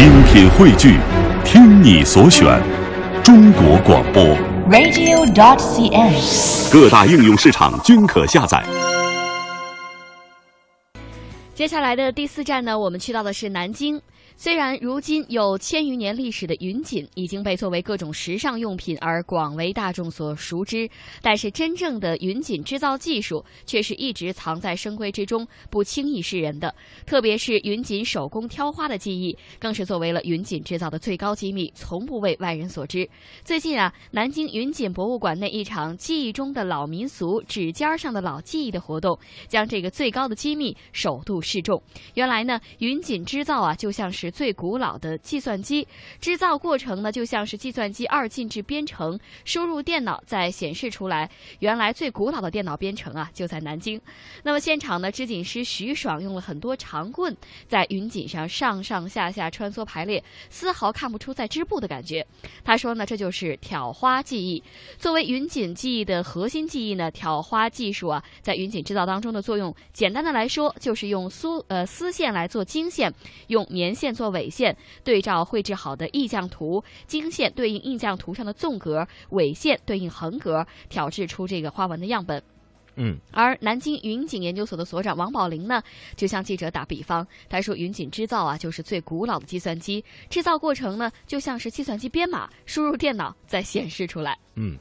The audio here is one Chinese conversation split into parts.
精品汇聚，听你所选，中国广播。radio.dot.cn，。各大应用市场均可下载。接下来的第四站呢，我们去到的是南京。虽然如今有千余年历史的云锦已经被作为各种时尚用品而广为大众所熟知，但是真正的云锦制造技术却是一直藏在深闺之中，不轻易示人的。特别是云锦手工挑花的技艺，更是作为了云锦制造的最高机密，从不为外人所知。最近啊，南京云锦博物馆内一场记忆中的老民俗、指尖上的老技艺的活动，将这个最高的机密首度示众。原来呢，云锦织造啊，就像是最古老的计算机，制造过程呢，就像是计算机二进制编程，输入电脑再显示出来。原来最古老的电脑编程啊，就在南京。那么现场呢，织锦师徐爽用了很多长棍在云锦上上上下下穿梭排列，丝毫看不出在织布的感觉。他说呢，这就是挑花技艺。作为云锦技艺的核心技艺呢，挑花技术啊，在云锦制造当中的作用，简单的来说，就是用丝呃丝线来做经线，用棉线做纬线，对照绘制好的意象图，经线对应意象图上的纵格，纬线对应横格，调制出这个花纹的样本。嗯，而南京云锦研究所的所长王宝林呢，就向记者打比方，他说：“云锦织造啊，就是最古老的计算机，制造过程呢，就像是计算机编码，输入电脑再显示出来。”嗯，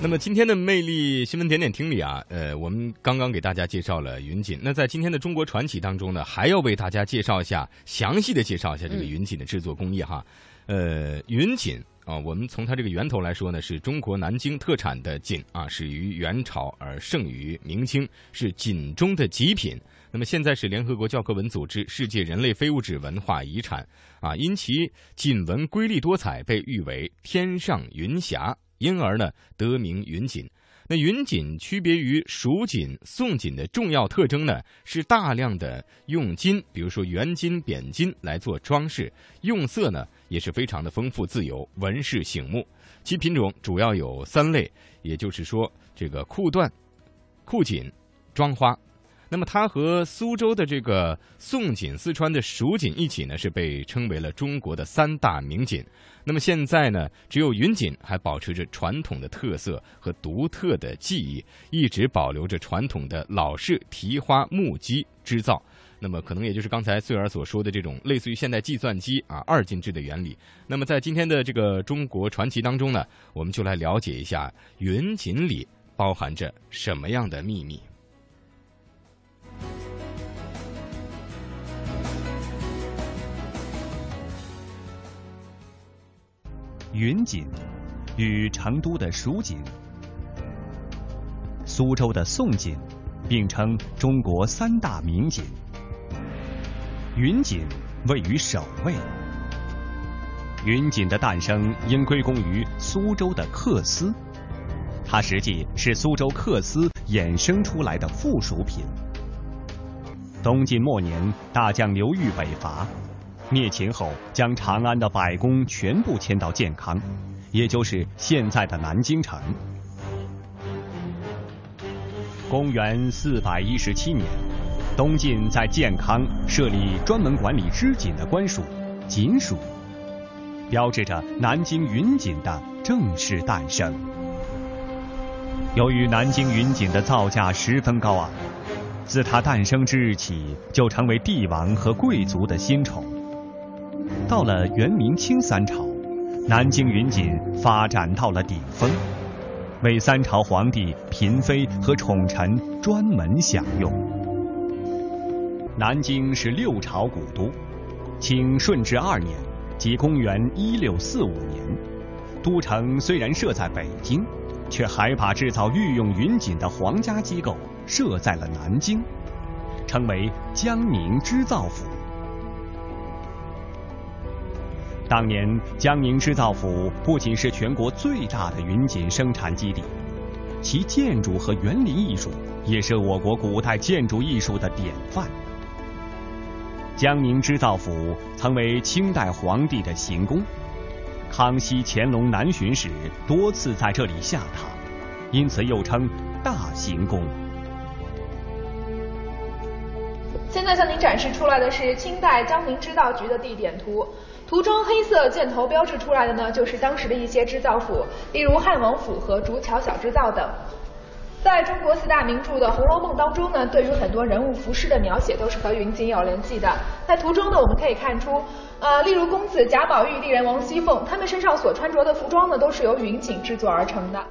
那么今天的魅力新闻点点听里啊，呃，我们刚刚给大家介绍了云锦。那在今天的中国传奇当中呢，还要为大家介绍一下，详细的介绍一下这个云锦的制作工艺哈。呃，云锦啊，我们从它这个源头来说呢，是中国南京特产的锦啊，始于元朝而盛于明清，是锦中的极品。那么现在是联合国教科文组织世界人类非物质文化遗产啊，因其锦纹瑰丽多彩，被誉为“天上云霞”。因而呢，得名云锦。那云锦区别于蜀锦、宋锦的重要特征呢，是大量的用金，比如说圆金、扁金来做装饰，用色呢也是非常的丰富自由，纹饰醒目。其品种主要有三类，也就是说，这个裤缎、裤锦、妆花。那么它和苏州的这个宋锦、四川的蜀锦一起呢，是被称为了中国的三大名锦。那么现在呢，只有云锦还保持着传统的特色和独特的技艺，一直保留着传统的老式提花木机织造。那么可能也就是刚才穗儿所说的这种类似于现代计算机啊二进制的原理。那么在今天的这个中国传奇当中呢，我们就来了解一下云锦里包含着什么样的秘密。云锦与成都的蜀锦、苏州的宋锦并称中国三大名锦。云锦位于首位。云锦的诞生应归功于苏州的缂丝，它实际是苏州缂丝衍生出来的附属品。东晋末年，大将刘裕北伐。灭秦后，将长安的百工全部迁到建康，也就是现在的南京城。公元四百一十七年，东晋在建康设立专门管理织锦的官署——锦署，标志着南京云锦的正式诞生。由于南京云锦的造价十分高昂，自它诞生之日起，就成为帝王和贵族的新宠。到了元明清三朝，南京云锦发展到了顶峰，为三朝皇帝、嫔妃和宠臣专门享用。南京是六朝古都，清顺治二年，即公元一六四五年，都城虽然设在北京，却还把制造御用云锦的皇家机构设在了南京，称为江宁织造府。当年，江宁织造府不仅是全国最大的云锦生产基地，其建筑和园林艺术也是我国古代建筑艺术的典范。江宁织造府曾为清代皇帝的行宫，康熙、乾隆南巡时多次在这里下榻，因此又称大行宫。现在向您展示出来的是清代江宁织造局的地点图，图中黑色箭头标志出来的呢，就是当时的一些织造府，例如汉王府和竹桥小织造等。在中国四大名著的《红楼梦》当中呢，对于很多人物服饰的描写都是和云锦有联系的。在图中呢，我们可以看出，呃，例如公子贾宝玉、丽人王熙凤，他们身上所穿着的服装呢，都是由云锦制作而成的。《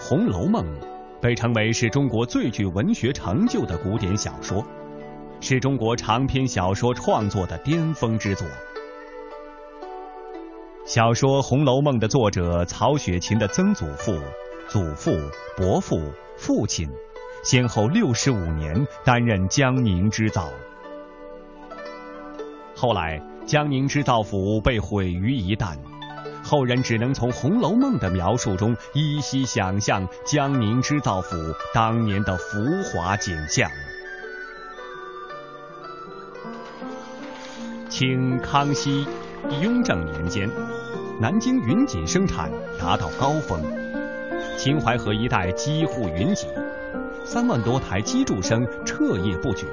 红楼梦》被称为是中国最具文学成就的古典小说，是中国长篇小说创作的巅峰之作。小说《红楼梦》的作者曹雪芹的曾祖父、祖父、伯父、父亲，先后六十五年担任江宁织造。后来，江宁织造府被毁于一旦，后人只能从《红楼梦》的描述中依稀想象江宁织造府当年的浮华景象。清康熙。雍正年间，南京云锦生产达到高峰，秦淮河一带几乎云集，三万多台机杼声彻夜不绝，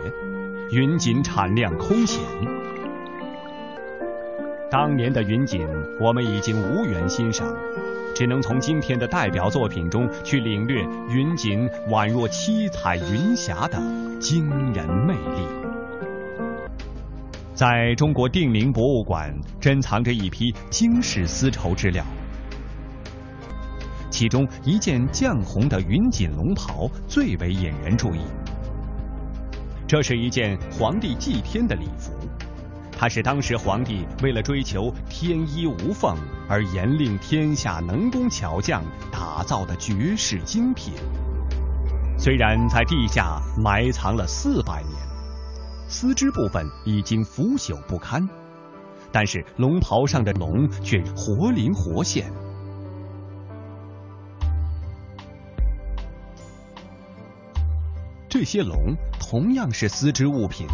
云锦产量空前。当年的云锦，我们已经无缘欣赏，只能从今天的代表作品中去领略云锦宛若七彩云霞的惊人魅力。在中国定陵博物馆珍藏着一批经世丝绸之料，其中一件绛红的云锦龙袍最为引人注意。这是一件皇帝祭天的礼服，它是当时皇帝为了追求天衣无缝而严令天下能工巧匠打造的绝世精品。虽然在地下埋藏了四百年。丝织部分已经腐朽不堪，但是龙袍上的龙却活灵活现。这些龙同样是丝织物品，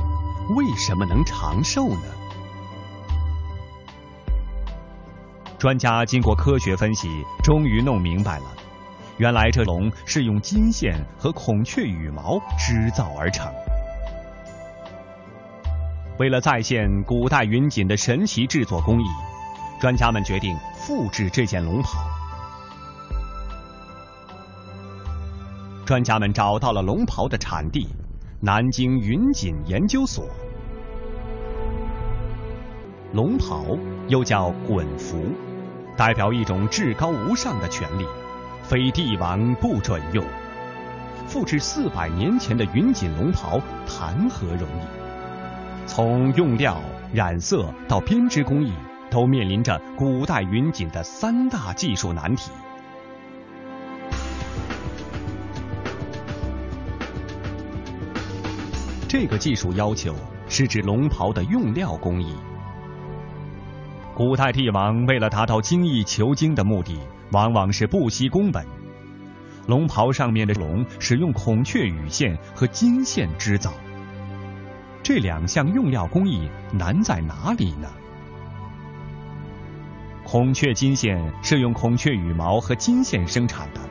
为什么能长寿呢？专家经过科学分析，终于弄明白了，原来这龙是用金线和孔雀羽毛织造而成。为了再现古代云锦的神奇制作工艺，专家们决定复制这件龙袍。专家们找到了龙袍的产地——南京云锦研究所。龙袍又叫衮服，代表一种至高无上的权力，非帝王不准用。复制四百年前的云锦龙袍，谈何容易？从用料、染色到编织工艺，都面临着古代云锦的三大技术难题。这个技术要求是指龙袍的用料工艺。古代帝王为了达到精益求精的目的，往往是不惜工本。龙袍上面的龙使用孔雀羽线和金线织造。这两项用料工艺难在哪里呢？孔雀金线是用孔雀羽毛和金线生产的。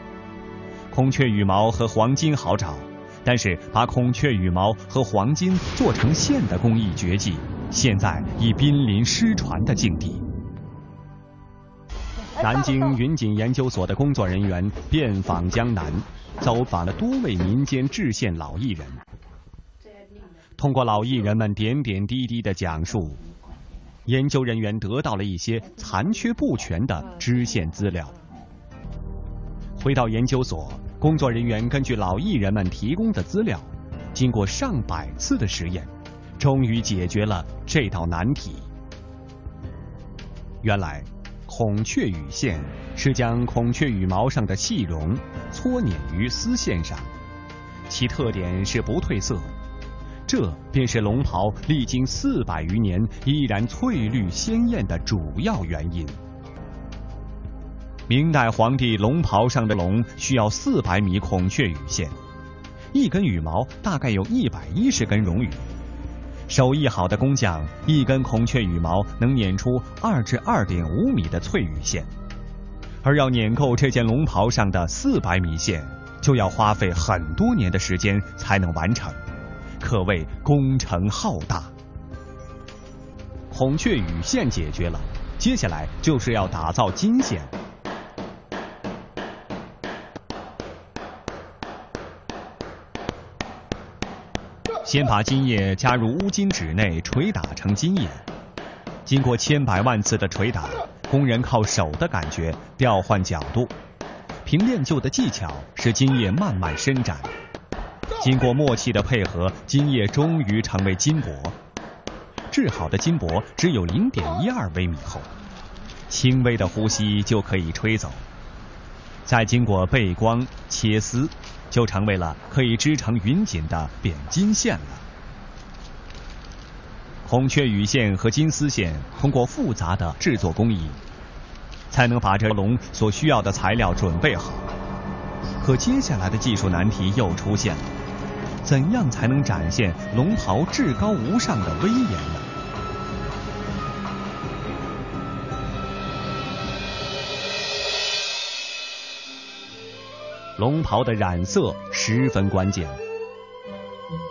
孔雀羽毛和黄金好找，但是把孔雀羽毛和黄金做成线的工艺绝技，现在已濒临失传的境地。南京云锦研究所的工作人员遍访江南，走访了多位民间制线老艺人。通过老艺人们点点滴滴的讲述，研究人员得到了一些残缺不全的织线资料。回到研究所，工作人员根据老艺人们提供的资料，经过上百次的实验，终于解决了这道难题。原来，孔雀羽线是将孔雀羽毛上的细绒搓捻于丝线上，其特点是不褪色。这便是龙袍历经四百余年依然翠绿鲜艳的主要原因。明代皇帝龙袍上的龙需要四百米孔雀羽线，一根羽毛大概有一百一十根绒羽。手艺好的工匠，一根孔雀羽毛能捻出二至二点五米的翠羽线，而要捻够这件龙袍上的四百米线，就要花费很多年的时间才能完成，可谓工程浩大。孔雀羽线解决了，接下来就是要打造金线。先把金叶加入乌金纸内捶打成金叶，经过千百万次的捶打，工人靠手的感觉调换角度，凭练就的技巧使金叶慢慢伸展。经过默契的配合，金叶终于成为金箔。制好的金箔只有零点一二微米厚，轻微的呼吸就可以吹走。再经过背光、切丝。就成为了可以织成云锦的扁金线了。孔雀羽线和金丝线通过复杂的制作工艺，才能把这龙所需要的材料准备好。可接下来的技术难题又出现了：怎样才能展现龙袍至高无上的威严呢？龙袍的染色十分关键。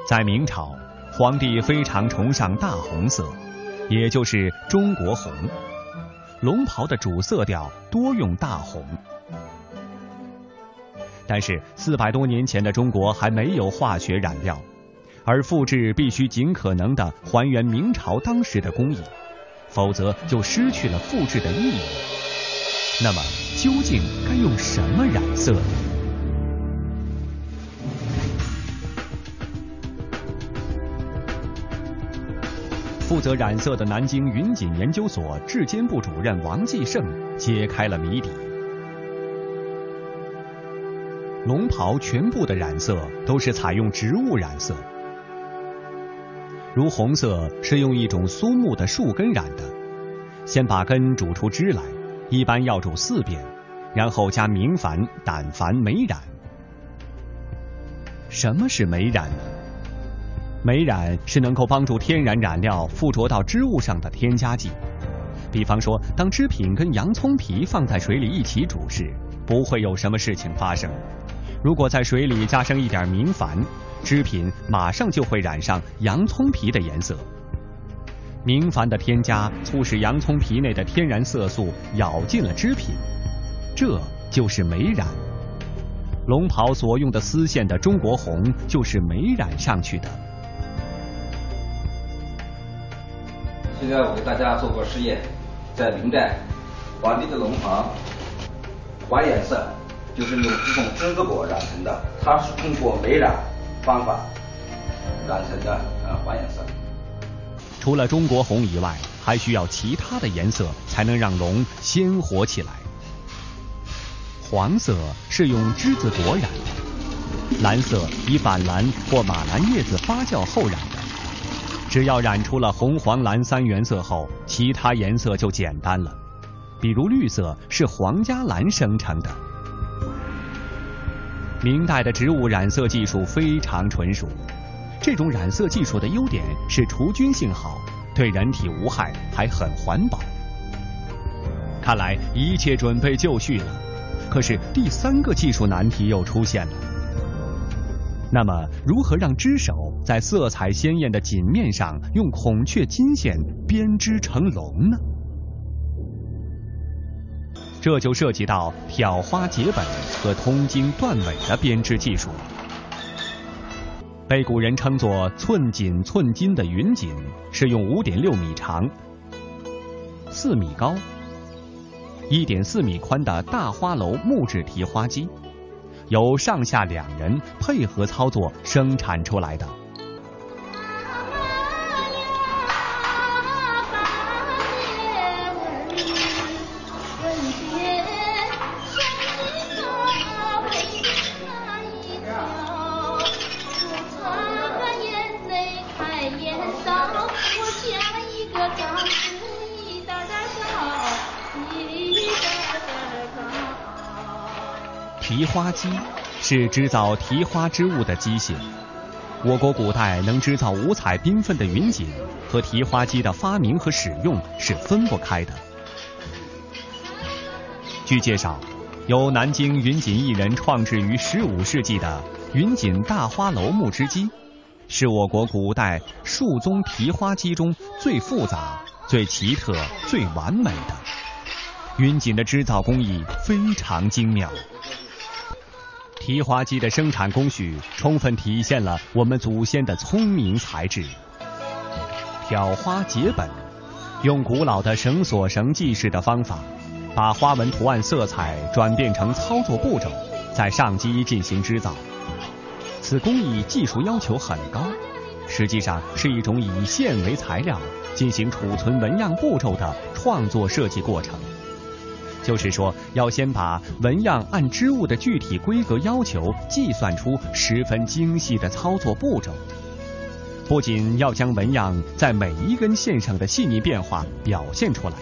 在明朝，皇帝非常崇尚大红色，也就是中国红。龙袍的主色调多用大红。但是四百多年前的中国还没有化学染料，而复制必须尽可能的还原明朝当时的工艺，否则就失去了复制的意义。那么究竟该用什么染色？负责染色的南京云锦研究所质监部主任王继胜揭开了谜底：龙袍全部的染色都是采用植物染色，如红色是用一种苏木的树根染的，先把根煮出汁来，一般要煮四遍，然后加明矾、胆矾、霉染。什么是霉染呢？霉染是能够帮助天然染料附着到织物上的添加剂。比方说，当织品跟洋葱皮放在水里一起煮时，不会有什么事情发生。如果在水里加上一点明矾，织品马上就会染上洋葱皮的颜色。明矾的添加促使洋葱皮内的天然色素咬进了织品，这就是霉染。龙袍所用的丝线的中国红就是霉染上去的。现在我给大家做个试验，在明代，皇帝的龙袍还颜色，就是用这种榛子果染成的，它是通过霉染方法染成的，呃，黄颜色。除了中国红以外，还需要其他的颜色才能让龙鲜活起来。黄色是用栀子果染的，蓝色以板蓝或马蓝叶子发酵后染的。只要染出了红、黄、蓝三原色后，其他颜色就简单了。比如绿色是皇家蓝生成的。明代的植物染色技术非常纯熟，这种染色技术的优点是除菌性好，对人体无害，还很环保。看来一切准备就绪了，可是第三个技术难题又出现了。那么，如何让织手在色彩鲜艳的锦面上用孔雀金线编织成龙呢？这就涉及到挑花结本和通经断尾的编织技术。被古人称作“寸锦寸金”的云锦，是用五点六米长、四米高、一点四米宽的大花楼木质提花机。由上下两人配合操作生产出来的。提花机是制造提花织物的机械。我国古代能制造五彩缤纷的云锦，和提花机的发明和使用是分不开的。据介绍，由南京云锦艺人创制于十五世纪的云锦大花楼木织机，是我国古代数宗提花机中最复杂、最奇特、最完美的。云锦的织造工艺非常精妙。提花机的生产工序充分体现了我们祖先的聪明才智。挑花结本，用古老的绳索绳记式的方法，把花纹图案色彩转变成操作步骤，在上机进行织造。此工艺技术要求很高，实际上是一种以线为材料进行储存纹样步骤的创作设计过程。就是说，要先把纹样按织物的具体规格要求计算出十分精细的操作步骤，不仅要将纹样在每一根线上的细腻变化表现出来，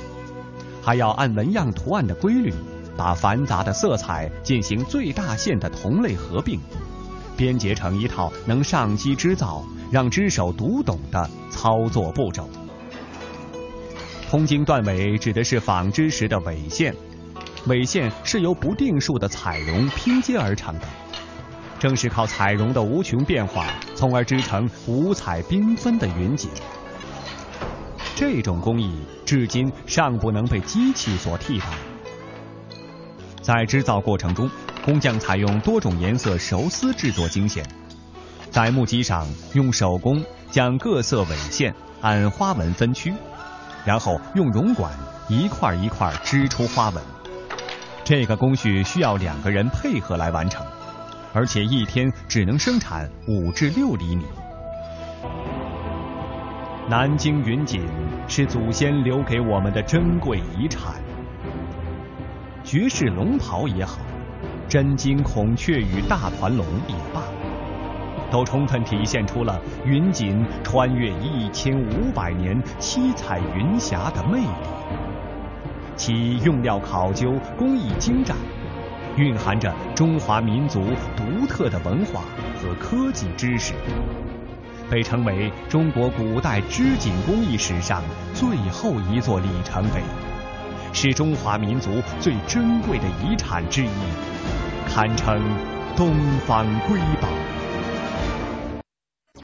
还要按纹样图案的规律，把繁杂的色彩进行最大限的同类合并，编结成一套能上机织造、让织手读懂的操作步骤。通经断纬指的是纺织时的纬线。纬线是由不定数的彩绒拼接而成的，正是靠彩绒的无穷变化，从而织成五彩缤纷的云锦。这种工艺至今尚不能被机器所替代。在织造过程中，工匠采用多种颜色熟丝制作经线，在木机上用手工将各色纬线按花纹分区，然后用绒管一块一块织出花纹。这个工序需要两个人配合来完成，而且一天只能生产五至六厘米。南京云锦是祖先留给我们的珍贵遗产，绝世龙袍也好，真金孔雀羽大团龙也罢，都充分体现出了云锦穿越一千五百年七彩云霞的魅力。其用料考究，工艺精湛，蕴含着中华民族独特的文化和科技知识，被称为中国古代织锦工艺史上最后一座里程碑，是中华民族最珍贵的遗产之一，堪称东方瑰宝。